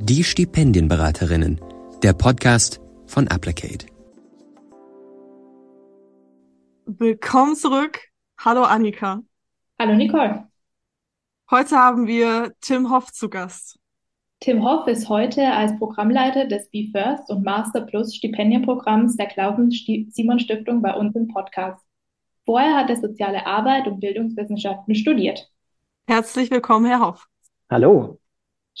Die Stipendienberaterinnen, der Podcast von Applicate. Willkommen zurück. Hallo Annika. Hallo Nicole. Heute haben wir Tim Hoff zu Gast. Tim Hoff ist heute als Programmleiter des Be First und Master Plus Stipendienprogramms der Klausen-Simon-Stiftung bei uns im Podcast. Vorher hat er soziale Arbeit und Bildungswissenschaften studiert. Herzlich willkommen, Herr Hoff. Hallo.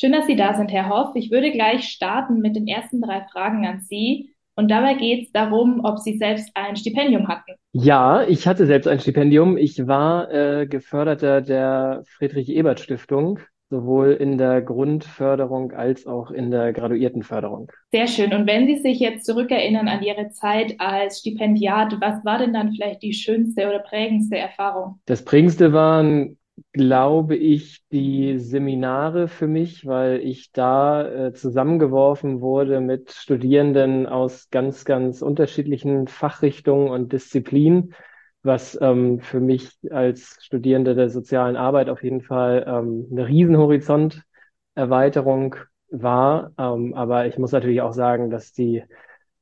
Schön, dass Sie da sind, Herr Hoff. Ich würde gleich starten mit den ersten drei Fragen an Sie. Und dabei geht es darum, ob Sie selbst ein Stipendium hatten. Ja, ich hatte selbst ein Stipendium. Ich war äh, Geförderter der Friedrich-Ebert-Stiftung sowohl in der Grundförderung als auch in der Graduiertenförderung. Sehr schön. Und wenn Sie sich jetzt zurückerinnern an Ihre Zeit als Stipendiat, was war denn dann vielleicht die schönste oder prägendste Erfahrung? Das prägendste waren, glaube ich, die Seminare für mich, weil ich da äh, zusammengeworfen wurde mit Studierenden aus ganz, ganz unterschiedlichen Fachrichtungen und Disziplinen was ähm, für mich als Studierende der sozialen Arbeit auf jeden Fall ähm, eine Riesenhorizonterweiterung war. Ähm, aber ich muss natürlich auch sagen, dass die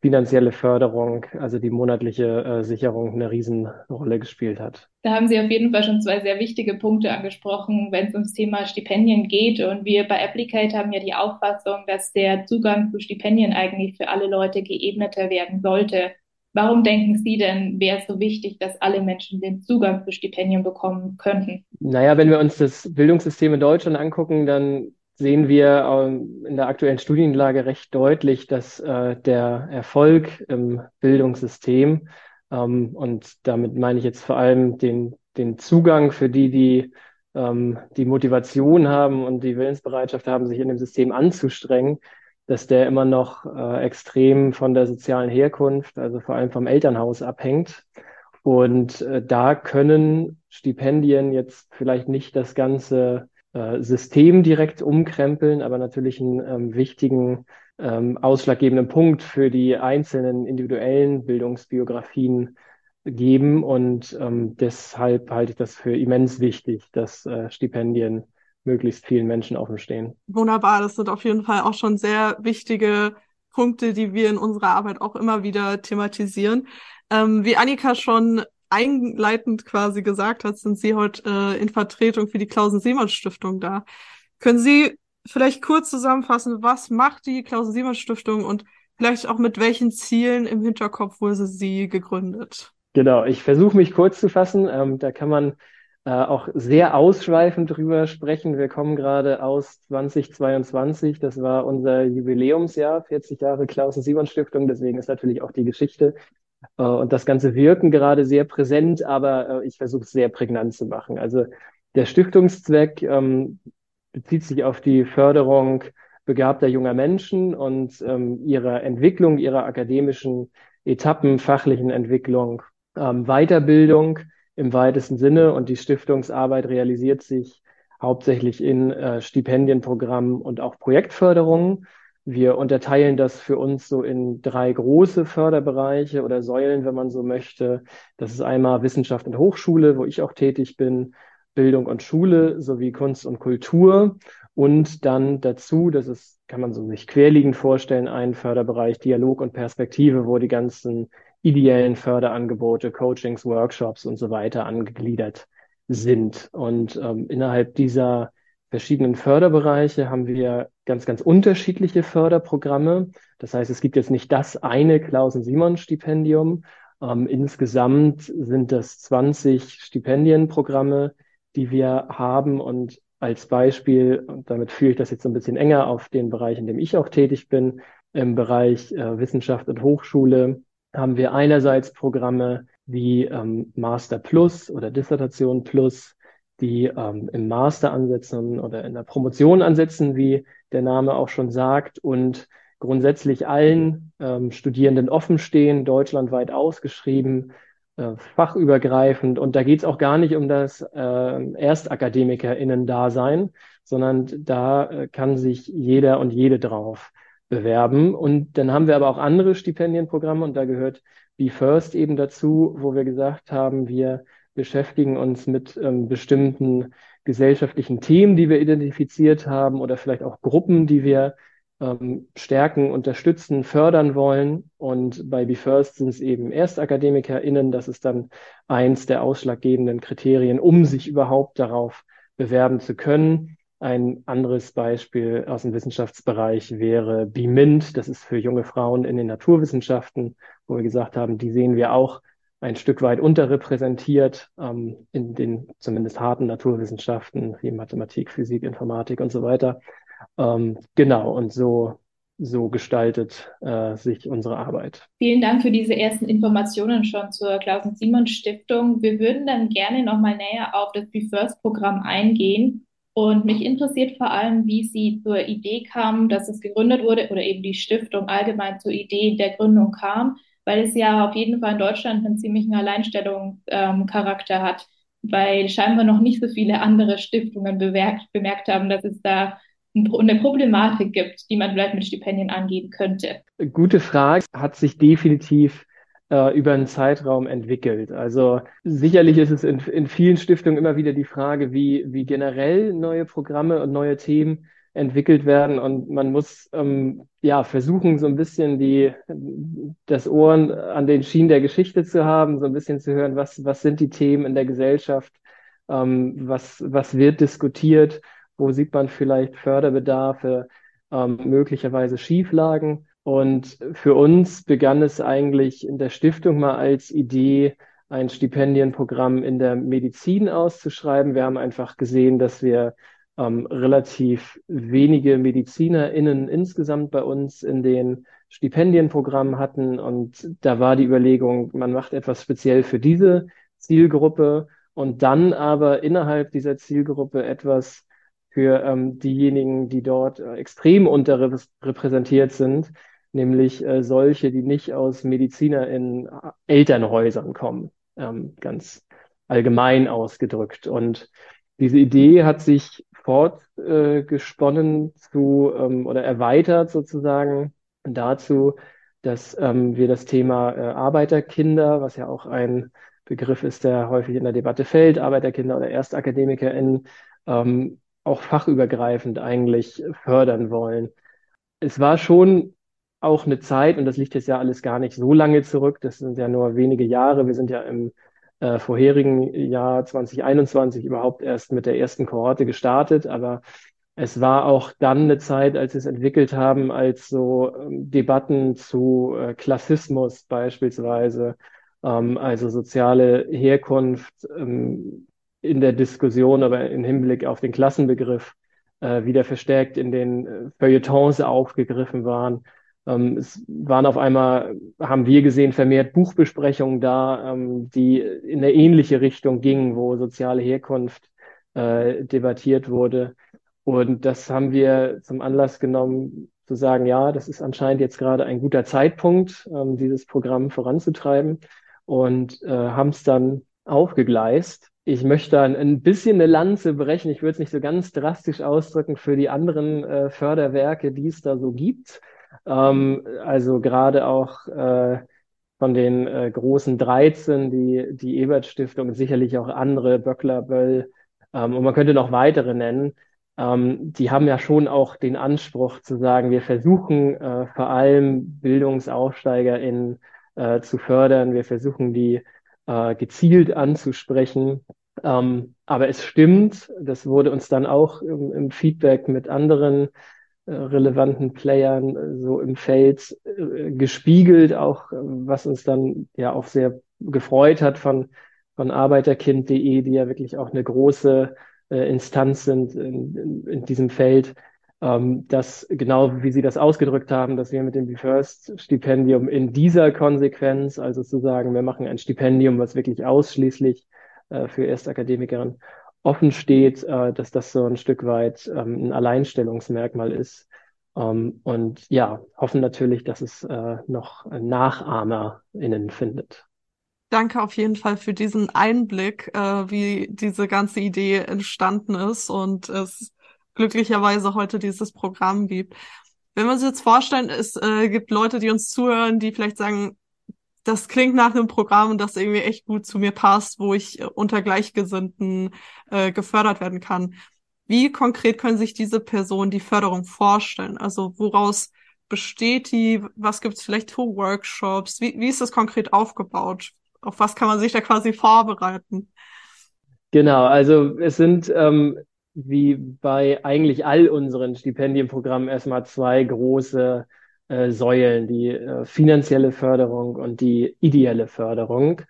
finanzielle Förderung, also die monatliche äh, Sicherung eine Riesenrolle gespielt hat. Da haben Sie auf jeden Fall schon zwei sehr wichtige Punkte angesprochen, wenn es ums Thema Stipendien geht. Und wir bei Applicate haben ja die Auffassung, dass der Zugang zu Stipendien eigentlich für alle Leute geebneter werden sollte. Warum denken Sie denn, wäre es so wichtig, dass alle Menschen den Zugang zu Stipendien bekommen könnten? Naja, wenn wir uns das Bildungssystem in Deutschland angucken, dann sehen wir ähm, in der aktuellen Studienlage recht deutlich, dass äh, der Erfolg im Bildungssystem, ähm, und damit meine ich jetzt vor allem den, den Zugang für die, die ähm, die Motivation haben und die Willensbereitschaft haben, sich in dem System anzustrengen, dass der immer noch äh, extrem von der sozialen Herkunft, also vor allem vom Elternhaus abhängt. Und äh, da können Stipendien jetzt vielleicht nicht das ganze äh, System direkt umkrempeln, aber natürlich einen ähm, wichtigen, ähm, ausschlaggebenden Punkt für die einzelnen individuellen Bildungsbiografien geben. Und ähm, deshalb halte ich das für immens wichtig, dass äh, Stipendien möglichst vielen Menschen offen stehen. Wunderbar, das sind auf jeden Fall auch schon sehr wichtige Punkte, die wir in unserer Arbeit auch immer wieder thematisieren. Ähm, wie Annika schon einleitend quasi gesagt hat, sind Sie heute äh, in Vertretung für die Klausen-Simons-Stiftung da. Können Sie vielleicht kurz zusammenfassen, was macht die Klausen-Simons-Stiftung und vielleicht auch mit welchen Zielen im Hinterkopf wurde sie gegründet? Genau, ich versuche mich kurz zu fassen. Ähm, da kann man äh, auch sehr ausschweifend drüber sprechen. Wir kommen gerade aus 2022. Das war unser Jubiläumsjahr, 40 Jahre Klausen-Simon-Stiftung. Deswegen ist natürlich auch die Geschichte und das ganze Wirken gerade sehr präsent, aber äh, ich versuche es sehr prägnant zu machen. Also der Stiftungszweck ähm, bezieht sich auf die Förderung begabter junger Menschen und ähm, ihrer Entwicklung, ihrer akademischen Etappen, fachlichen Entwicklung, ähm, Weiterbildung im weitesten Sinne und die Stiftungsarbeit realisiert sich hauptsächlich in äh, Stipendienprogrammen und auch Projektförderungen. Wir unterteilen das für uns so in drei große Förderbereiche oder Säulen, wenn man so möchte. Das ist einmal Wissenschaft und Hochschule, wo ich auch tätig bin, Bildung und Schule sowie Kunst und Kultur und dann dazu, das ist, kann man so sich querliegend vorstellen, ein Förderbereich Dialog und Perspektive, wo die ganzen ideellen Förderangebote, Coachings, Workshops und so weiter angegliedert sind. Und ähm, innerhalb dieser verschiedenen Förderbereiche haben wir ganz, ganz unterschiedliche Förderprogramme. Das heißt, es gibt jetzt nicht das eine Klausen-Simon-Stipendium. Ähm, insgesamt sind das 20 Stipendienprogramme, die wir haben. Und als Beispiel, und damit führe ich das jetzt so ein bisschen enger auf den Bereich, in dem ich auch tätig bin, im Bereich äh, Wissenschaft und Hochschule, haben wir einerseits Programme wie ähm, Master Plus oder Dissertation Plus, die ähm, im Master ansetzen oder in der Promotion ansetzen, wie der Name auch schon sagt, und grundsätzlich allen ähm, Studierenden offen stehen, deutschlandweit ausgeschrieben, äh, fachübergreifend. Und da geht es auch gar nicht um das äh, ErstakademikerInnen-Dasein, sondern da äh, kann sich jeder und jede drauf bewerben. Und dann haben wir aber auch andere Stipendienprogramme und da gehört Be First eben dazu, wo wir gesagt haben, wir beschäftigen uns mit ähm, bestimmten gesellschaftlichen Themen, die wir identifiziert haben oder vielleicht auch Gruppen, die wir ähm, stärken, unterstützen, fördern wollen. Und bei BeFirst sind es eben ErstakademikerInnen. Das ist dann eins der ausschlaggebenden Kriterien, um sich überhaupt darauf bewerben zu können. Ein anderes Beispiel aus dem Wissenschaftsbereich wäre BIMINT. Das ist für junge Frauen in den Naturwissenschaften, wo wir gesagt haben, die sehen wir auch ein Stück weit unterrepräsentiert ähm, in den zumindest harten Naturwissenschaften wie Mathematik, Physik, Informatik und so weiter. Ähm, genau, und so, so gestaltet äh, sich unsere Arbeit. Vielen Dank für diese ersten Informationen schon zur Klausen-Simon-Stiftung. Wir würden dann gerne nochmal näher auf das BeFirst-Programm eingehen. Und mich interessiert vor allem, wie Sie zur Idee kamen, dass es gegründet wurde oder eben die Stiftung allgemein zur Idee der Gründung kam, weil es ja auf jeden Fall in Deutschland einen ziemlichen Alleinstellungscharakter ähm, hat, weil scheinbar noch nicht so viele andere Stiftungen bemerkt, bemerkt haben, dass es da eine Problematik gibt, die man vielleicht mit Stipendien angehen könnte? Gute Frage. Hat sich definitiv äh, über einen Zeitraum entwickelt. Also sicherlich ist es in, in vielen Stiftungen immer wieder die Frage, wie, wie generell neue Programme und neue Themen entwickelt werden und man muss ähm, ja versuchen so ein bisschen die das Ohren an den Schienen der Geschichte zu haben, so ein bisschen zu hören, was was sind die Themen in der Gesellschaft, ähm, was was wird diskutiert wo sieht man vielleicht Förderbedarfe, ähm, möglicherweise Schieflagen. Und für uns begann es eigentlich in der Stiftung mal als Idee, ein Stipendienprogramm in der Medizin auszuschreiben. Wir haben einfach gesehen, dass wir ähm, relativ wenige MedizinerInnen insgesamt bei uns in den Stipendienprogrammen hatten. Und da war die Überlegung, man macht etwas speziell für diese Zielgruppe und dann aber innerhalb dieser Zielgruppe etwas für ähm, diejenigen, die dort äh, extrem unterrepräsentiert sind, nämlich äh, solche, die nicht aus Mediziner in äh, Elternhäusern kommen, ähm, ganz allgemein ausgedrückt. Und diese Idee hat sich fortgesponnen äh, zu ähm, oder erweitert sozusagen dazu, dass ähm, wir das Thema äh, Arbeiterkinder, was ja auch ein Begriff ist, der häufig in der Debatte fällt, Arbeiterkinder oder ErstakademikerInnen, ähm, auch fachübergreifend eigentlich fördern wollen. Es war schon auch eine Zeit, und das liegt jetzt ja alles gar nicht so lange zurück, das sind ja nur wenige Jahre, wir sind ja im äh, vorherigen Jahr 2021 überhaupt erst mit der ersten Kohorte gestartet, aber es war auch dann eine Zeit, als wir es entwickelt haben, als so ähm, Debatten zu äh, Klassismus beispielsweise, ähm, also soziale Herkunft, ähm, in der Diskussion, aber im Hinblick auf den Klassenbegriff äh, wieder verstärkt in den äh, Feuilletons aufgegriffen waren. Ähm, es waren auf einmal, haben wir gesehen, vermehrt Buchbesprechungen da, ähm, die in eine ähnliche Richtung gingen, wo soziale Herkunft äh, debattiert wurde. Und das haben wir zum Anlass genommen, zu sagen, ja, das ist anscheinend jetzt gerade ein guter Zeitpunkt, ähm, dieses Programm voranzutreiben und äh, haben es dann aufgegleist ich möchte ein bisschen eine Lanze brechen. Ich würde es nicht so ganz drastisch ausdrücken für die anderen äh, Förderwerke, die es da so gibt. Ähm, also gerade auch äh, von den äh, großen 13, die, die Ebert-Stiftung, sicherlich auch andere, Böckler, Böll, ähm, und man könnte noch weitere nennen. Ähm, die haben ja schon auch den Anspruch zu sagen, wir versuchen äh, vor allem BildungsaufsteigerInnen äh, zu fördern. Wir versuchen die äh, gezielt anzusprechen. Ähm, aber es stimmt, das wurde uns dann auch im, im Feedback mit anderen relevanten Playern äh, so im Feld äh, gespiegelt, auch äh, was uns dann ja auch sehr gefreut hat von, von arbeiterkind.de, die ja wirklich auch eine große äh, Instanz sind in, in, in diesem Feld, ähm, dass genau wie Sie das ausgedrückt haben, dass wir mit dem BeFirst Stipendium in dieser Konsequenz, also zu sagen, wir machen ein Stipendium, was wirklich ausschließlich äh, für Erstakademikerinnen offen steht, äh, dass das so ein Stück weit ähm, ein Alleinstellungsmerkmal ist. Ähm, und ja, hoffen natürlich, dass es äh, noch NachahmerInnen findet. Danke auf jeden Fall für diesen Einblick, äh, wie diese ganze Idee entstanden ist und es glücklicherweise heute dieses Programm gibt. Wenn wir uns jetzt vorstellen, es äh, gibt Leute, die uns zuhören, die vielleicht sagen, das klingt nach einem Programm, das irgendwie echt gut zu mir passt, wo ich äh, unter Gleichgesinnten äh, gefördert werden kann. Wie konkret können sich diese Personen die Förderung vorstellen? Also woraus besteht die? Was gibt es vielleicht für Workshops? Wie, wie ist das konkret aufgebaut? Auf was kann man sich da quasi vorbereiten? Genau, also es sind ähm, wie bei eigentlich all unseren Stipendienprogrammen erstmal zwei große äh, Säulen, die äh, finanzielle Förderung und die ideelle Förderung.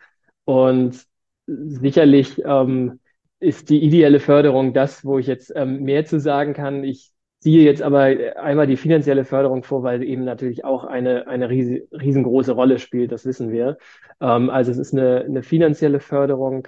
Und sicherlich ähm, ist die ideelle Förderung das, wo ich jetzt ähm, mehr zu sagen kann. Ich ziehe jetzt aber einmal die finanzielle Förderung vor, weil eben natürlich auch eine, eine ries riesengroße Rolle spielt, das wissen wir. Ähm, also es ist eine, eine finanzielle Förderung,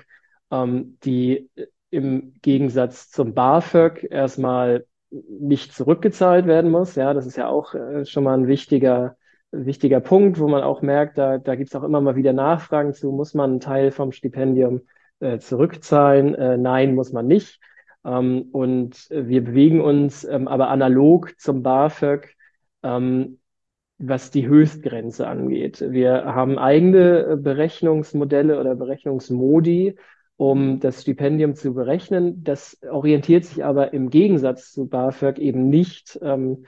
ähm, die im Gegensatz zum BAföG erstmal nicht zurückgezahlt werden muss. Ja, das ist ja auch äh, schon mal ein wichtiger, wichtiger Punkt, wo man auch merkt, da, da gibt es auch immer mal wieder Nachfragen zu, muss man einen Teil vom Stipendium äh, zurückzahlen? Äh, nein, muss man nicht. Ähm, und wir bewegen uns ähm, aber analog zum BAföG, ähm, was die Höchstgrenze angeht. Wir haben eigene äh, Berechnungsmodelle oder Berechnungsmodi, um das Stipendium zu berechnen. Das orientiert sich aber im Gegensatz zu BAföG eben nicht ähm,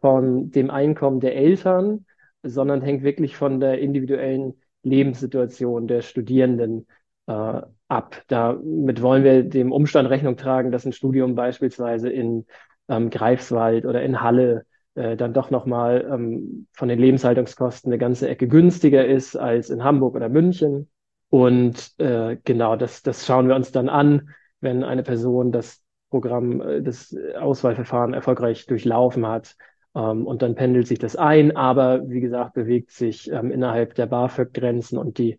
von dem Einkommen der Eltern, sondern hängt wirklich von der individuellen Lebenssituation der Studierenden äh, ab. Damit wollen wir dem Umstand Rechnung tragen, dass ein Studium beispielsweise in ähm, Greifswald oder in Halle äh, dann doch nochmal ähm, von den Lebenshaltungskosten eine ganze Ecke günstiger ist als in Hamburg oder München. Und äh, genau, das, das schauen wir uns dann an, wenn eine Person das Programm, äh, das Auswahlverfahren erfolgreich durchlaufen hat. Ähm, und dann pendelt sich das ein, aber wie gesagt, bewegt sich ähm, innerhalb der BAföG-Grenzen und die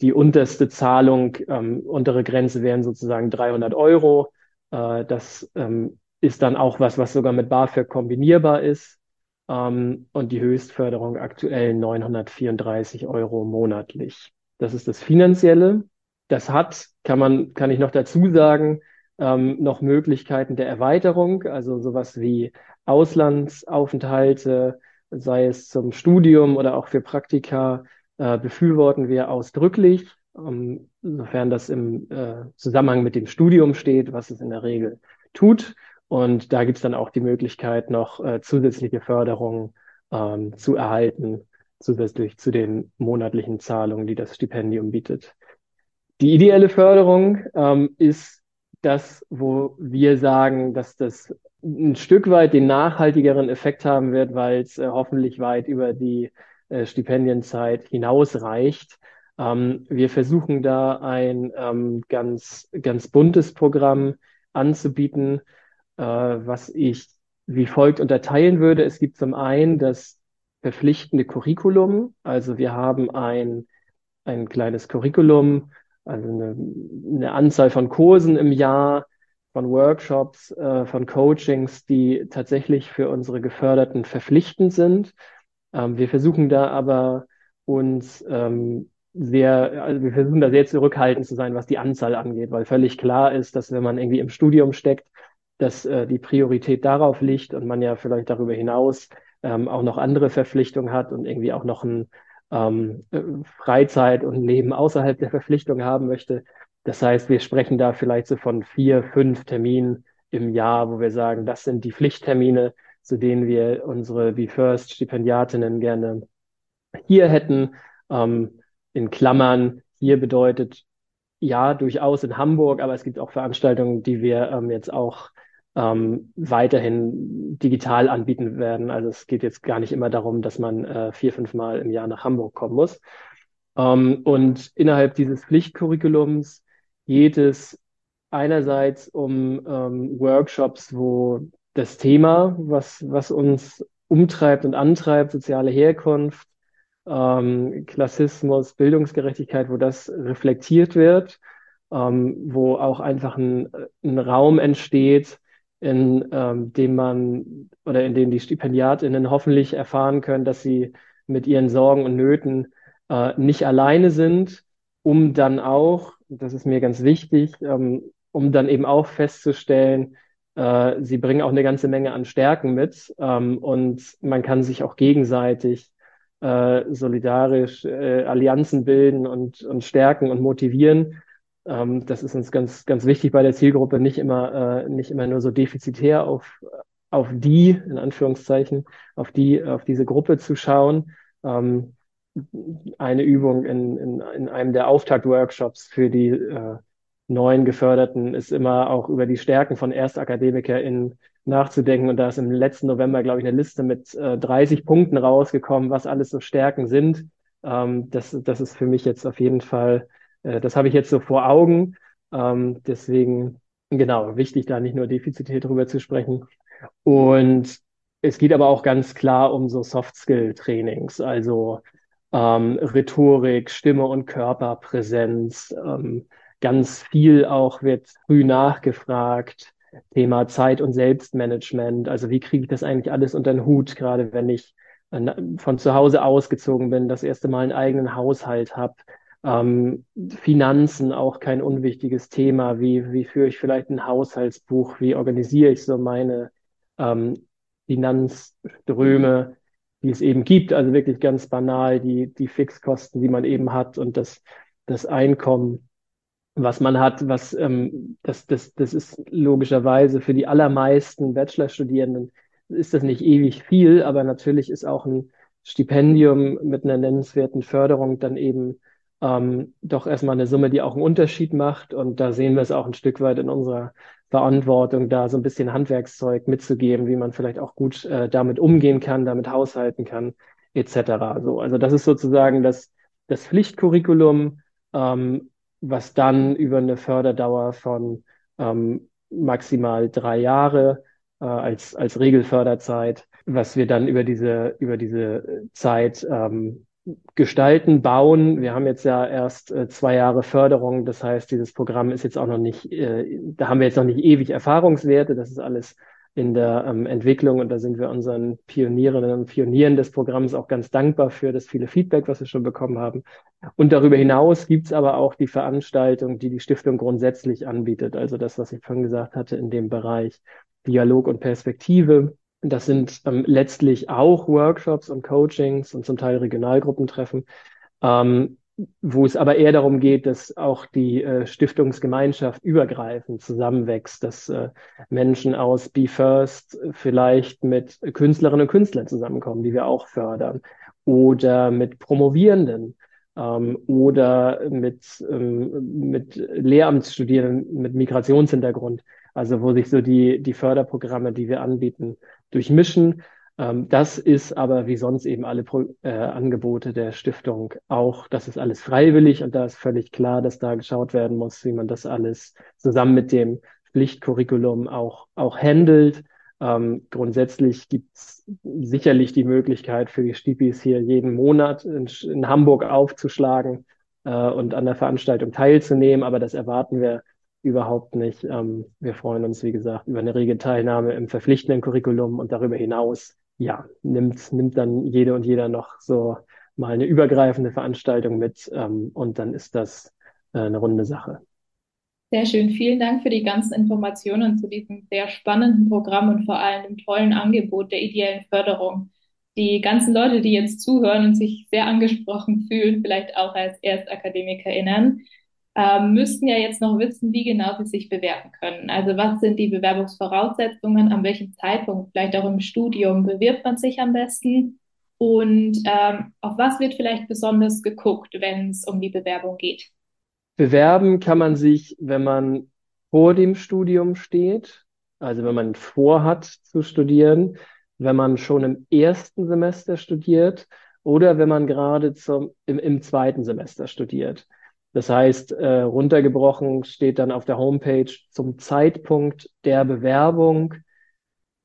die unterste Zahlung, ähm, untere Grenze wären sozusagen 300 Euro. Äh, das ähm, ist dann auch was, was sogar mit BAföG kombinierbar ist. Ähm, und die Höchstförderung aktuell 934 Euro monatlich. Das ist das Finanzielle. Das hat, kann man, kann ich noch dazu sagen, ähm, noch Möglichkeiten der Erweiterung, also sowas wie Auslandsaufenthalte, sei es zum Studium oder auch für Praktika, äh, befürworten wir ausdrücklich, ähm, sofern das im äh, Zusammenhang mit dem Studium steht, was es in der Regel tut. Und da gibt es dann auch die Möglichkeit, noch äh, zusätzliche Förderungen ähm, zu erhalten, zusätzlich zu den monatlichen Zahlungen, die das Stipendium bietet. Die ideelle Förderung ähm, ist das, wo wir sagen, dass das ein Stück weit den nachhaltigeren Effekt haben wird, weil es äh, hoffentlich weit über die äh, Stipendienzeit hinausreicht. Ähm, wir versuchen da ein ähm, ganz, ganz buntes Programm anzubieten, äh, was ich wie folgt unterteilen würde. Es gibt zum einen das verpflichtende Curriculum. Also wir haben ein, ein kleines Curriculum, also eine, eine Anzahl von Kursen im Jahr, von Workshops, äh, von Coachings, die tatsächlich für unsere Geförderten verpflichtend sind. Ähm, wir versuchen da aber uns ähm, sehr, also wir versuchen da sehr zurückhaltend zu sein, was die Anzahl angeht, weil völlig klar ist, dass wenn man irgendwie im Studium steckt, dass äh, die Priorität darauf liegt und man ja vielleicht darüber hinaus ähm, auch noch andere Verpflichtungen hat und irgendwie auch noch ein ähm, äh, Freizeit und Leben außerhalb der Verpflichtung haben möchte. Das heißt, wir sprechen da vielleicht so von vier, fünf Terminen im Jahr, wo wir sagen, das sind die Pflichttermine, zu denen wir unsere BeFirst-Stipendiatinnen gerne hier hätten. Ähm, in Klammern, hier bedeutet ja durchaus in Hamburg, aber es gibt auch Veranstaltungen, die wir ähm, jetzt auch ähm, weiterhin digital anbieten werden. Also es geht jetzt gar nicht immer darum, dass man äh, vier, fünf Mal im Jahr nach Hamburg kommen muss. Ähm, und innerhalb dieses Pflichtcurriculums geht es einerseits um ähm, Workshops, wo das Thema, was, was uns umtreibt und antreibt, soziale Herkunft, ähm, Klassismus, Bildungsgerechtigkeit, wo das reflektiert wird, ähm, wo auch einfach ein, ein Raum entsteht, in ähm, dem man oder in dem die Stipendiatinnen hoffentlich erfahren können, dass sie mit ihren Sorgen und Nöten äh, nicht alleine sind, um dann auch, das ist mir ganz wichtig, ähm, um dann eben auch festzustellen, äh, sie bringen auch eine ganze Menge an Stärken mit ähm, und man kann sich auch gegenseitig äh, solidarisch äh, Allianzen bilden und, und stärken und motivieren. Ähm, das ist uns ganz, ganz wichtig bei der Zielgruppe, nicht immer, äh, nicht immer nur so defizitär auf, auf die, in Anführungszeichen, auf die, auf diese Gruppe zu schauen. Ähm, eine Übung in, in, in einem der Auftaktworkshops für die äh, neuen Geförderten ist immer auch über die Stärken von ErstakademikerInnen nachzudenken. Und da ist im letzten November, glaube ich, eine Liste mit äh, 30 Punkten rausgekommen, was alles so Stärken sind. Ähm, das, das ist für mich jetzt auf jeden Fall, äh, das habe ich jetzt so vor Augen. Ähm, deswegen, genau, wichtig, da nicht nur defizitär drüber zu sprechen. Und es geht aber auch ganz klar um so Soft-Skill-Trainings, also ähm, Rhetorik, Stimme und Körperpräsenz. Ähm, ganz viel auch wird früh nachgefragt. Thema Zeit und Selbstmanagement. Also wie kriege ich das eigentlich alles unter den Hut, gerade wenn ich äh, von zu Hause ausgezogen bin, das erste Mal einen eigenen Haushalt habe. Ähm, Finanzen auch kein unwichtiges Thema. Wie, wie führe ich vielleicht ein Haushaltsbuch? Wie organisiere ich so meine ähm, Finanzströme, die es eben gibt? Also wirklich ganz banal die, die Fixkosten, die man eben hat und das, das Einkommen was man hat, was ähm, das, das, das ist logischerweise für die allermeisten Bachelorstudierenden ist das nicht ewig viel, aber natürlich ist auch ein Stipendium mit einer nennenswerten Förderung dann eben ähm, doch erstmal eine Summe, die auch einen Unterschied macht. Und da sehen wir es auch ein Stück weit in unserer Verantwortung, da so ein bisschen Handwerkszeug mitzugeben, wie man vielleicht auch gut äh, damit umgehen kann, damit haushalten kann, etc. So, also das ist sozusagen das, das Pflichtcurriculum. Ähm, was dann über eine Förderdauer von ähm, maximal drei Jahre äh, als, als Regelförderzeit, was wir dann über diese, über diese Zeit ähm, gestalten, bauen. Wir haben jetzt ja erst äh, zwei Jahre Förderung, das heißt, dieses Programm ist jetzt auch noch nicht, äh, da haben wir jetzt noch nicht ewig Erfahrungswerte, das ist alles in der ähm, Entwicklung und da sind wir unseren Pionierinnen und Pionieren des Programms auch ganz dankbar für das viele Feedback, was wir schon bekommen haben. Und darüber hinaus gibt's aber auch die Veranstaltung, die die Stiftung grundsätzlich anbietet, also das, was ich vorhin gesagt hatte in dem Bereich Dialog und Perspektive. Das sind ähm, letztlich auch Workshops und Coachings und zum Teil Regionalgruppentreffen. Ähm, wo es aber eher darum geht, dass auch die äh, Stiftungsgemeinschaft übergreifend zusammenwächst, dass äh, Menschen aus Be First vielleicht mit Künstlerinnen und Künstlern zusammenkommen, die wir auch fördern, oder mit Promovierenden ähm, oder mit, ähm, mit Lehramtsstudierenden mit Migrationshintergrund, also wo sich so die, die Förderprogramme, die wir anbieten, durchmischen ähm, das ist aber wie sonst eben alle Pro äh, Angebote der Stiftung auch, das ist alles freiwillig und da ist völlig klar, dass da geschaut werden muss, wie man das alles zusammen mit dem Pflichtcurriculum auch, auch handelt. Ähm, grundsätzlich gibt es sicherlich die Möglichkeit für die Stipis hier jeden Monat in, in Hamburg aufzuschlagen äh, und an der Veranstaltung teilzunehmen, aber das erwarten wir überhaupt nicht. Ähm, wir freuen uns, wie gesagt, über eine rege Teilnahme im verpflichtenden Curriculum und darüber hinaus ja, nimmt, nimmt dann jede und jeder noch so mal eine übergreifende Veranstaltung mit ähm, und dann ist das äh, eine runde Sache. Sehr schön. Vielen Dank für die ganzen Informationen zu diesem sehr spannenden Programm und vor allem dem tollen Angebot der ideellen Förderung. Die ganzen Leute, die jetzt zuhören und sich sehr angesprochen fühlen, vielleicht auch als ErstakademikerInnen, ähm, müssten ja jetzt noch wissen, wie genau sie sich bewerben können. Also was sind die Bewerbungsvoraussetzungen, an welchem Zeitpunkt, vielleicht auch im Studium, bewirbt man sich am besten und ähm, auf was wird vielleicht besonders geguckt, wenn es um die Bewerbung geht? Bewerben kann man sich, wenn man vor dem Studium steht, also wenn man vorhat zu studieren, wenn man schon im ersten Semester studiert oder wenn man gerade zum, im, im zweiten Semester studiert. Das heißt, äh, runtergebrochen steht dann auf der Homepage zum Zeitpunkt der Bewerbung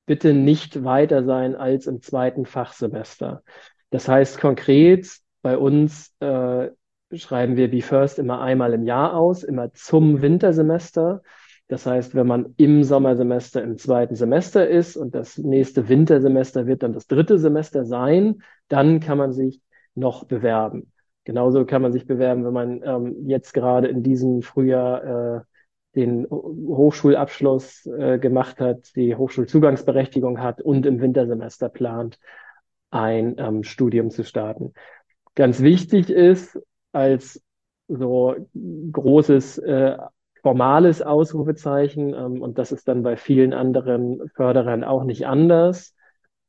bitte nicht weiter sein als im zweiten Fachsemester. Das heißt konkret, bei uns äh, schreiben wir Be First immer einmal im Jahr aus, immer zum Wintersemester. Das heißt, wenn man im Sommersemester im zweiten Semester ist und das nächste Wintersemester wird dann das dritte Semester sein, dann kann man sich noch bewerben. Genauso kann man sich bewerben, wenn man ähm, jetzt gerade in diesem Frühjahr äh, den Hochschulabschluss äh, gemacht hat, die Hochschulzugangsberechtigung hat und im Wintersemester plant, ein ähm, Studium zu starten. Ganz wichtig ist als so großes äh, formales Ausrufezeichen ähm, und das ist dann bei vielen anderen Förderern auch nicht anders.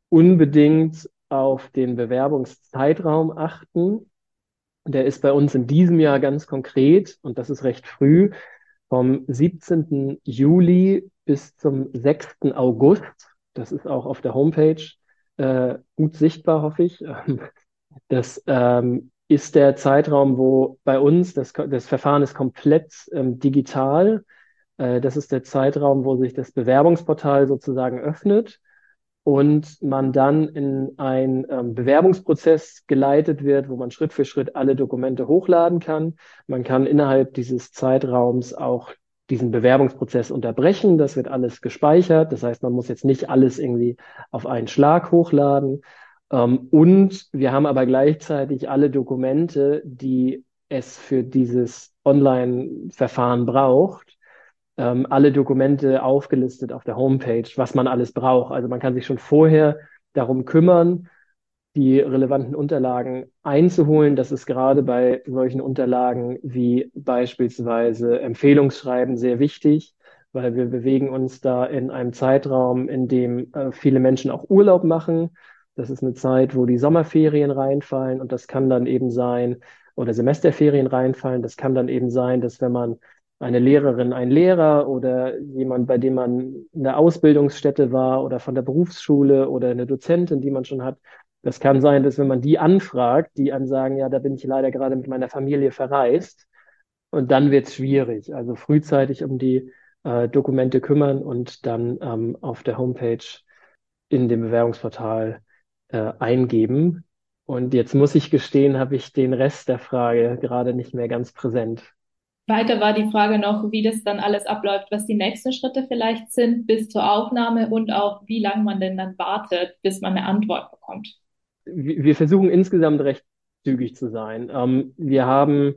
Unbedingt auf den Bewerbungszeitraum achten. Der ist bei uns in diesem Jahr ganz konkret und das ist recht früh, vom 17. Juli bis zum 6. August. Das ist auch auf der Homepage äh, gut sichtbar, hoffe ich. Das ähm, ist der Zeitraum, wo bei uns das, das Verfahren ist komplett ähm, digital. Äh, das ist der Zeitraum, wo sich das Bewerbungsportal sozusagen öffnet und man dann in einen ähm, Bewerbungsprozess geleitet wird, wo man Schritt für Schritt alle Dokumente hochladen kann. Man kann innerhalb dieses Zeitraums auch diesen Bewerbungsprozess unterbrechen. Das wird alles gespeichert. Das heißt, man muss jetzt nicht alles irgendwie auf einen Schlag hochladen. Ähm, und wir haben aber gleichzeitig alle Dokumente, die es für dieses Online-Verfahren braucht, ähm, alle Dokumente aufgelistet auf der Homepage, was man alles braucht. Also man kann sich schon vorher darum kümmern, die relevanten Unterlagen einzuholen. Das ist gerade bei solchen Unterlagen wie beispielsweise Empfehlungsschreiben sehr wichtig, weil wir bewegen uns da in einem Zeitraum, in dem äh, viele Menschen auch Urlaub machen das ist eine Zeit, wo die Sommerferien reinfallen und das kann dann eben sein, oder Semesterferien reinfallen. Das kann dann eben sein, dass wenn man eine Lehrerin, ein Lehrer oder jemand, bei dem man in der Ausbildungsstätte war oder von der Berufsschule oder eine Dozentin, die man schon hat, das kann sein, dass wenn man die anfragt, die einem sagen, ja, da bin ich leider gerade mit meiner Familie verreist. Und dann wird es schwierig. Also frühzeitig um die äh, Dokumente kümmern und dann ähm, auf der Homepage in dem Bewerbungsportal äh, eingeben. Und jetzt muss ich gestehen, habe ich den Rest der Frage gerade nicht mehr ganz präsent. Weiter war die Frage noch, wie das dann alles abläuft, was die nächsten Schritte vielleicht sind bis zur Aufnahme und auch wie lange man denn dann wartet, bis man eine Antwort bekommt. Wir versuchen insgesamt recht zügig zu sein. Ähm, wir haben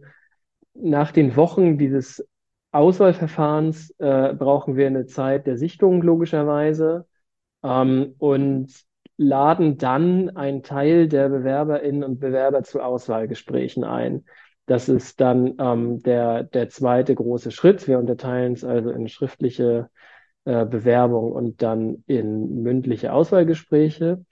nach den Wochen dieses Auswahlverfahrens äh, brauchen wir eine Zeit der Sichtung logischerweise. Ähm, und laden dann einen Teil der Bewerberinnen und Bewerber zu Auswahlgesprächen ein. Das ist dann ähm, der, der zweite große Schritt. Wir unterteilen es also in schriftliche äh, Bewerbung und dann in mündliche Auswahlgespräche.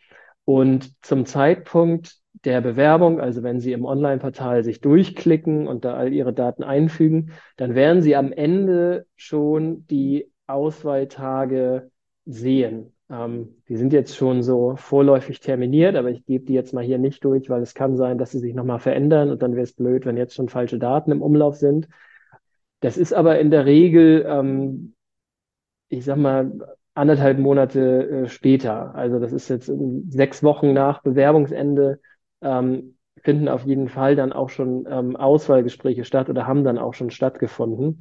Und zum Zeitpunkt der Bewerbung, also wenn Sie im Online-Portal sich durchklicken und da all Ihre Daten einfügen, dann werden Sie am Ende schon die Auswahltage sehen. Ähm, die sind jetzt schon so vorläufig terminiert, aber ich gebe die jetzt mal hier nicht durch, weil es kann sein, dass sie sich nochmal verändern und dann wäre es blöd, wenn jetzt schon falsche Daten im Umlauf sind. Das ist aber in der Regel, ähm, ich sag mal, anderthalb Monate äh, später. Also das ist jetzt sechs Wochen nach Bewerbungsende, ähm, finden auf jeden Fall dann auch schon ähm, Auswahlgespräche statt oder haben dann auch schon stattgefunden.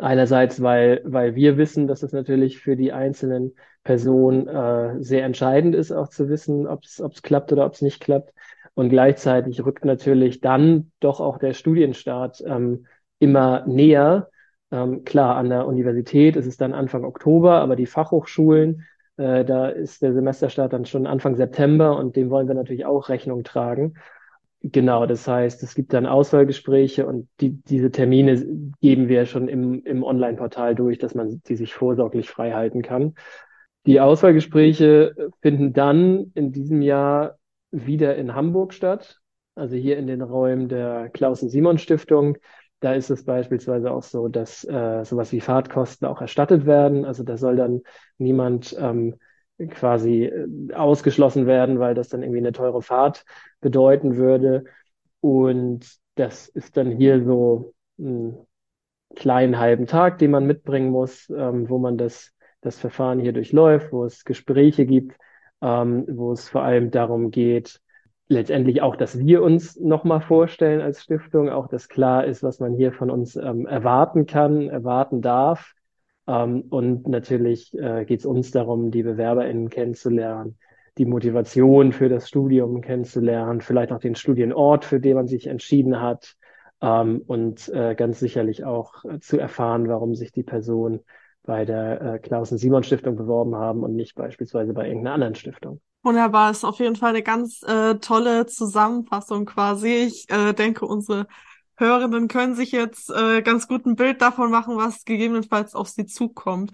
Einerseits, weil, weil wir wissen, dass es natürlich für die einzelnen Personen äh, sehr entscheidend ist, auch zu wissen, ob es klappt oder ob es nicht klappt. Und gleichzeitig rückt natürlich dann doch auch der Studienstart ähm, immer näher. Ähm, klar, an der Universität ist es dann Anfang Oktober, aber die Fachhochschulen, äh, da ist der Semesterstart dann schon Anfang September und dem wollen wir natürlich auch Rechnung tragen. Genau, das heißt, es gibt dann Auswahlgespräche und die, diese Termine geben wir schon im, im Online-Portal durch, dass man die sich vorsorglich frei halten kann. Die Auswahlgespräche finden dann in diesem Jahr wieder in Hamburg statt, also hier in den Räumen der Klausen-Simon-Stiftung. Da ist es beispielsweise auch so, dass äh, sowas wie Fahrtkosten auch erstattet werden. Also da soll dann niemand ähm, quasi äh, ausgeschlossen werden, weil das dann irgendwie eine teure Fahrt bedeuten würde. Und das ist dann hier so ein kleinen halben Tag, den man mitbringen muss, ähm, wo man das, das Verfahren hier durchläuft, wo es Gespräche gibt, ähm, wo es vor allem darum geht, letztendlich auch, dass wir uns nochmal vorstellen als Stiftung, auch dass klar ist, was man hier von uns ähm, erwarten kann, erwarten darf. Ähm, und natürlich äh, geht es uns darum, die BewerberInnen kennenzulernen, die Motivation für das Studium kennenzulernen, vielleicht auch den Studienort, für den man sich entschieden hat ähm, und äh, ganz sicherlich auch äh, zu erfahren, warum sich die Person bei der äh, Klausen-Simon-Stiftung beworben haben und nicht beispielsweise bei irgendeiner anderen Stiftung. Wunderbar, ist auf jeden Fall eine ganz äh, tolle Zusammenfassung quasi. Ich äh, denke, unsere Hörenden können sich jetzt äh, ganz gut ein Bild davon machen, was gegebenenfalls auf sie zukommt.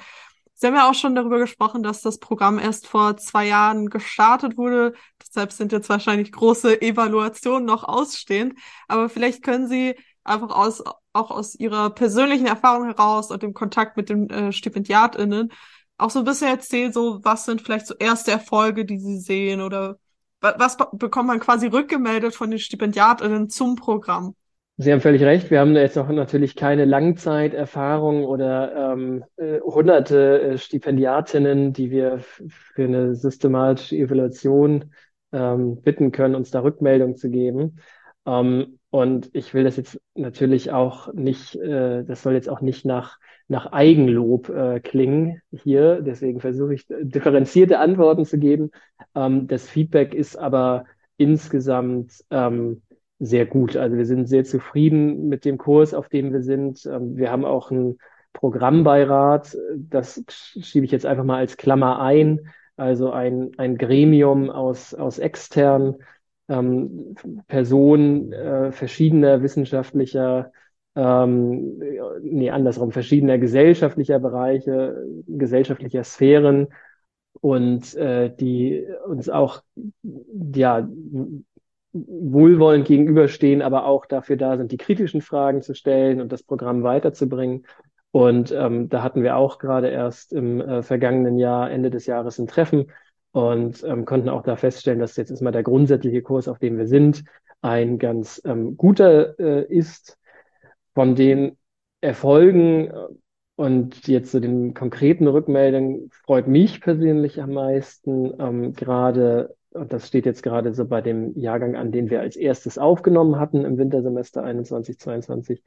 Sie haben ja auch schon darüber gesprochen, dass das Programm erst vor zwei Jahren gestartet wurde. Deshalb sind jetzt wahrscheinlich große Evaluationen noch ausstehend. Aber vielleicht können Sie einfach aus, auch aus Ihrer persönlichen Erfahrung heraus und dem Kontakt mit den äh, StipendiatInnen auch so ein bisschen erzählen, so was sind vielleicht so erste Erfolge, die Sie sehen oder was bekommt man quasi rückgemeldet von den StipendiatInnen zum Programm? Sie haben völlig recht. Wir haben jetzt noch natürlich keine Langzeiterfahrung oder ähm, äh, hunderte äh, Stipendiatinnen, die wir für eine systematische Evaluation ähm, bitten können, uns da Rückmeldung zu geben. Ähm, und ich will das jetzt natürlich auch nicht, äh, das soll jetzt auch nicht nach, nach Eigenlob äh, klingen hier. Deswegen versuche ich differenzierte Antworten zu geben. Ähm, das Feedback ist aber insgesamt ähm, sehr gut. Also wir sind sehr zufrieden mit dem Kurs, auf dem wir sind. Ähm, wir haben auch einen Programmbeirat, das schiebe ich jetzt einfach mal als Klammer ein, also ein, ein Gremium aus, aus externen ähm, Personen äh, verschiedener wissenschaftlicher, ähm, nee, andersrum, verschiedener gesellschaftlicher Bereiche, gesellschaftlicher Sphären und äh, die uns auch ja wohlwollend gegenüberstehen, aber auch dafür da sind, die kritischen Fragen zu stellen und das Programm weiterzubringen. Und ähm, da hatten wir auch gerade erst im äh, vergangenen Jahr, Ende des Jahres, ein Treffen und ähm, konnten auch da feststellen, dass jetzt erstmal der grundsätzliche Kurs, auf dem wir sind, ein ganz ähm, guter äh, ist. Von den Erfolgen äh, und jetzt zu so den konkreten Rückmeldungen freut mich persönlich am meisten ähm, gerade und das steht jetzt gerade so bei dem Jahrgang an, den wir als erstes aufgenommen hatten im Wintersemester 21, 22,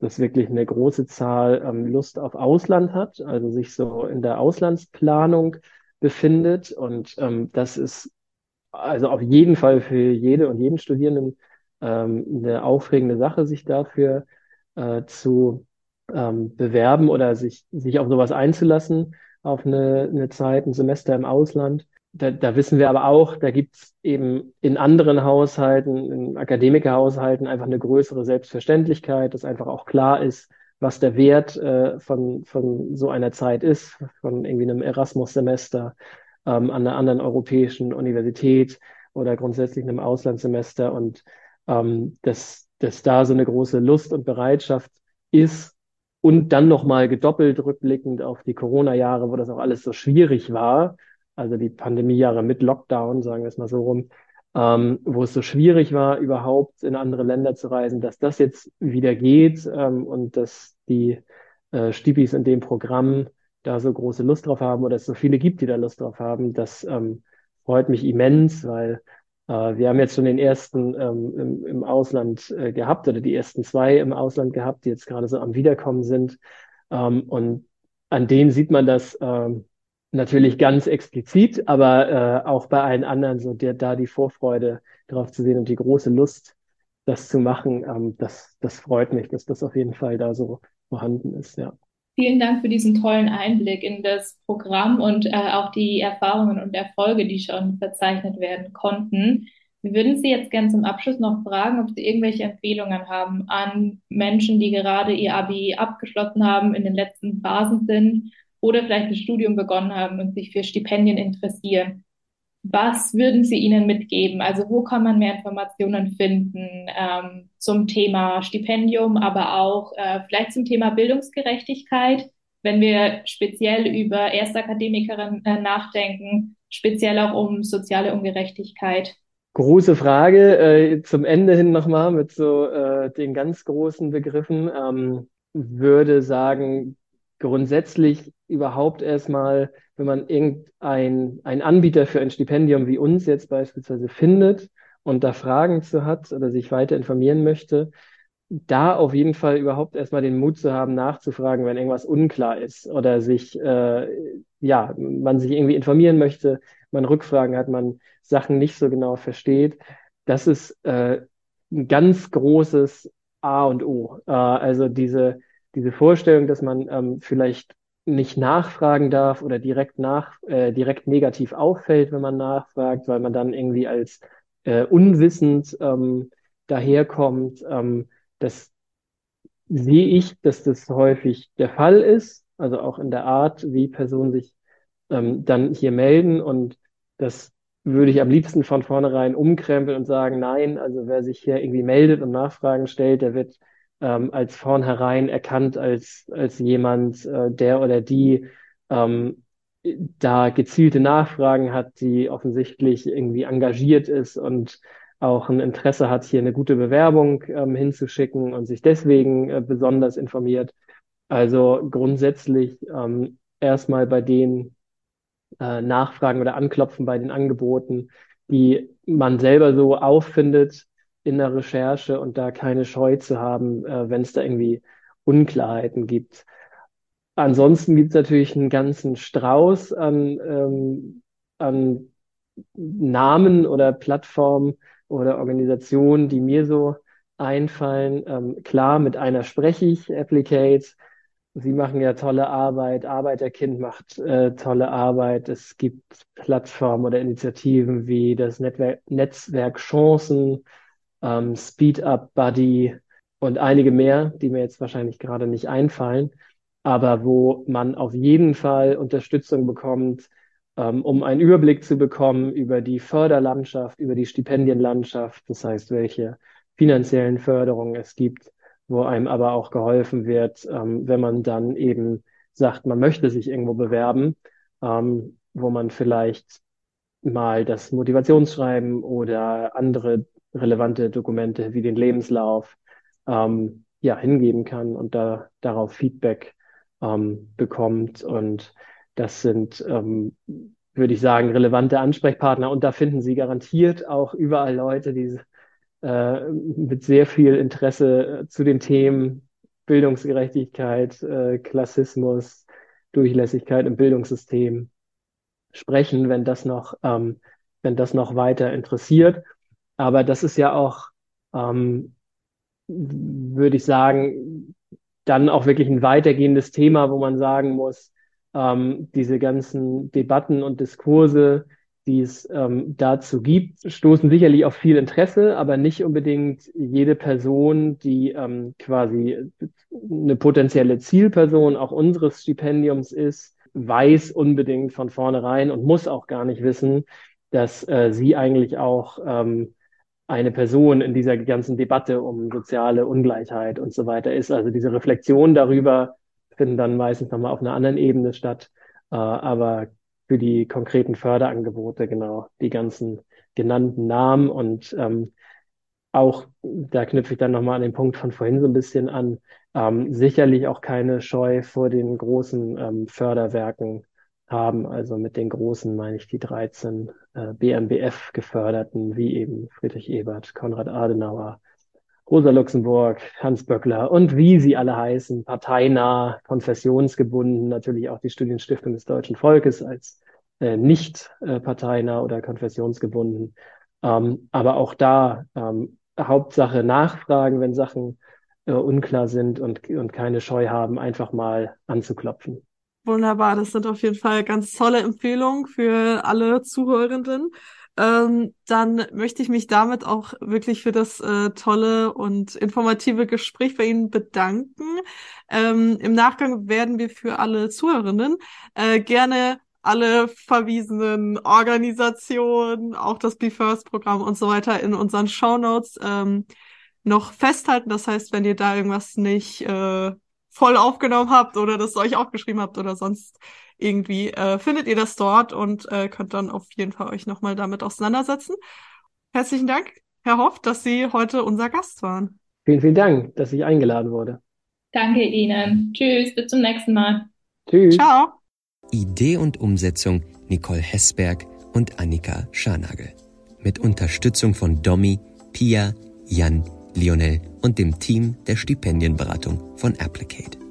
dass wirklich eine große Zahl ähm, Lust auf Ausland hat, also sich so in der Auslandsplanung befindet. Und ähm, das ist also auf jeden Fall für jede und jeden Studierenden ähm, eine aufregende Sache, sich dafür äh, zu ähm, bewerben oder sich, sich auf sowas einzulassen, auf eine, eine Zeit, ein Semester im Ausland da, da wissen wir aber auch, da gibt's eben in anderen Haushalten, in Akademikerhaushalten einfach eine größere Selbstverständlichkeit, dass einfach auch klar ist, was der Wert äh, von, von so einer Zeit ist, von irgendwie einem Erasmus-Semester ähm, an einer anderen europäischen Universität oder grundsätzlich einem Auslandssemester. Und ähm, dass, dass da so eine große Lust und Bereitschaft ist und dann nochmal gedoppelt rückblickend auf die Corona-Jahre, wo das auch alles so schwierig war also die Pandemiejahre mit Lockdown, sagen wir es mal so rum, ähm, wo es so schwierig war, überhaupt in andere Länder zu reisen, dass das jetzt wieder geht ähm, und dass die äh, Stipis in dem Programm da so große Lust drauf haben oder es so viele gibt, die da Lust drauf haben, das ähm, freut mich immens, weil äh, wir haben jetzt schon den ersten ähm, im, im Ausland äh, gehabt oder die ersten zwei im Ausland gehabt, die jetzt gerade so am Wiederkommen sind. Ähm, und an denen sieht man, dass ähm, natürlich ganz explizit, aber äh, auch bei allen anderen so der, da die Vorfreude drauf zu sehen und die große Lust, das zu machen, ähm, das, das freut mich, dass das auf jeden Fall da so vorhanden ist, ja. Vielen Dank für diesen tollen Einblick in das Programm und äh, auch die Erfahrungen und Erfolge, die schon verzeichnet werden konnten. Wir würden Sie jetzt gerne zum Abschluss noch fragen, ob Sie irgendwelche Empfehlungen haben an Menschen, die gerade ihr Abi abgeschlossen haben, in den letzten Phasen sind oder vielleicht ein Studium begonnen haben und sich für Stipendien interessieren. Was würden Sie ihnen mitgeben? Also wo kann man mehr Informationen finden ähm, zum Thema Stipendium, aber auch äh, vielleicht zum Thema Bildungsgerechtigkeit, wenn wir speziell über Erstakademikerinnen äh, nachdenken, speziell auch um soziale Ungerechtigkeit? Große Frage äh, zum Ende hin nochmal mit so äh, den ganz großen Begriffen. Ähm, würde sagen, grundsätzlich überhaupt erstmal, wenn man irgendein ein Anbieter für ein Stipendium wie uns jetzt beispielsweise findet und da Fragen zu hat oder sich weiter informieren möchte, da auf jeden Fall überhaupt erstmal den Mut zu haben, nachzufragen, wenn irgendwas unklar ist oder sich, äh, ja, man sich irgendwie informieren möchte, man Rückfragen hat, man Sachen nicht so genau versteht. Das ist äh, ein ganz großes A und O. Äh, also diese diese Vorstellung, dass man ähm, vielleicht nicht nachfragen darf oder direkt nach äh, direkt negativ auffällt, wenn man nachfragt, weil man dann irgendwie als äh, unwissend ähm, daherkommt. Ähm, das sehe ich, dass das häufig der Fall ist, also auch in der Art, wie Personen sich ähm, dann hier melden. Und das würde ich am liebsten von vornherein umkrempeln und sagen, nein, also wer sich hier irgendwie meldet und Nachfragen stellt, der wird ähm, als vornherein erkannt als, als jemand, äh, der oder die ähm, da gezielte Nachfragen hat, die offensichtlich irgendwie engagiert ist und auch ein Interesse hat, hier eine gute Bewerbung ähm, hinzuschicken und sich deswegen äh, besonders informiert. Also grundsätzlich ähm, erstmal bei den äh, Nachfragen oder Anklopfen bei den Angeboten, die man selber so auffindet in der Recherche und da keine Scheu zu haben, äh, wenn es da irgendwie Unklarheiten gibt. Ansonsten gibt es natürlich einen ganzen Strauß an, ähm, an Namen oder Plattformen oder Organisationen, die mir so einfallen. Ähm, klar, mit einer spreche ich, Applicate. Sie machen ja tolle Arbeit, Arbeiterkind macht äh, tolle Arbeit. Es gibt Plattformen oder Initiativen wie das Netzwerk, Netzwerk Chancen, ähm, Speed Up Buddy und einige mehr, die mir jetzt wahrscheinlich gerade nicht einfallen, aber wo man auf jeden Fall Unterstützung bekommt, ähm, um einen Überblick zu bekommen über die Förderlandschaft, über die Stipendienlandschaft, das heißt, welche finanziellen Förderungen es gibt, wo einem aber auch geholfen wird, ähm, wenn man dann eben sagt, man möchte sich irgendwo bewerben, ähm, wo man vielleicht mal das Motivationsschreiben oder andere relevante Dokumente wie den Lebenslauf ähm, ja hingeben kann und da darauf Feedback ähm, bekommt und das sind, ähm, würde ich sagen, relevante Ansprechpartner und da finden Sie garantiert auch überall Leute, die äh, mit sehr viel Interesse äh, zu den Themen Bildungsgerechtigkeit, äh, Klassismus, Durchlässigkeit im Bildungssystem sprechen, wenn das noch, ähm, wenn das noch weiter interessiert. Aber das ist ja auch, ähm, würde ich sagen, dann auch wirklich ein weitergehendes Thema, wo man sagen muss, ähm, diese ganzen Debatten und Diskurse, die es ähm, dazu gibt, stoßen sicherlich auf viel Interesse, aber nicht unbedingt jede Person, die ähm, quasi eine potenzielle Zielperson auch unseres Stipendiums ist, weiß unbedingt von vornherein und muss auch gar nicht wissen, dass äh, sie eigentlich auch ähm, eine Person in dieser ganzen Debatte um soziale Ungleichheit und so weiter ist. Also diese Reflexion darüber finden dann meistens nochmal auf einer anderen Ebene statt. Äh, aber für die konkreten Förderangebote, genau, die ganzen genannten Namen und ähm, auch, da knüpfe ich dann nochmal an den Punkt von vorhin so ein bisschen an, ähm, sicherlich auch keine Scheu vor den großen ähm, Förderwerken haben. Also mit den großen meine ich die 13 äh, BMBF geförderten, wie eben Friedrich Ebert, Konrad Adenauer, Rosa Luxemburg, Hans Böckler und wie sie alle heißen, parteinah, konfessionsgebunden, natürlich auch die Studienstiftung des deutschen Volkes als äh, nicht äh, parteinah oder konfessionsgebunden. Ähm, aber auch da ähm, Hauptsache nachfragen, wenn Sachen äh, unklar sind und, und keine Scheu haben, einfach mal anzuklopfen. Wunderbar, das sind auf jeden Fall ganz tolle Empfehlungen für alle Zuhörenden. Ähm, dann möchte ich mich damit auch wirklich für das äh, tolle und informative Gespräch bei Ihnen bedanken. Ähm, Im Nachgang werden wir für alle Zuhörenden äh, gerne alle verwiesenen Organisationen, auch das Be First Programm und so weiter in unseren Show Notes ähm, noch festhalten. Das heißt, wenn ihr da irgendwas nicht äh, voll aufgenommen habt oder das euch aufgeschrieben habt oder sonst irgendwie, äh, findet ihr das dort und äh, könnt dann auf jeden Fall euch nochmal damit auseinandersetzen. Herzlichen Dank, Herr Hoff, dass Sie heute unser Gast waren. Vielen, vielen Dank, dass ich eingeladen wurde. Danke Ihnen. Tschüss, bis zum nächsten Mal. Tschüss. Ciao. Idee und Umsetzung Nicole Hessberg und Annika Scharnagel. Mit Unterstützung von Domi, Pia, Jan, Lionel und dem Team der Stipendienberatung von Applicate.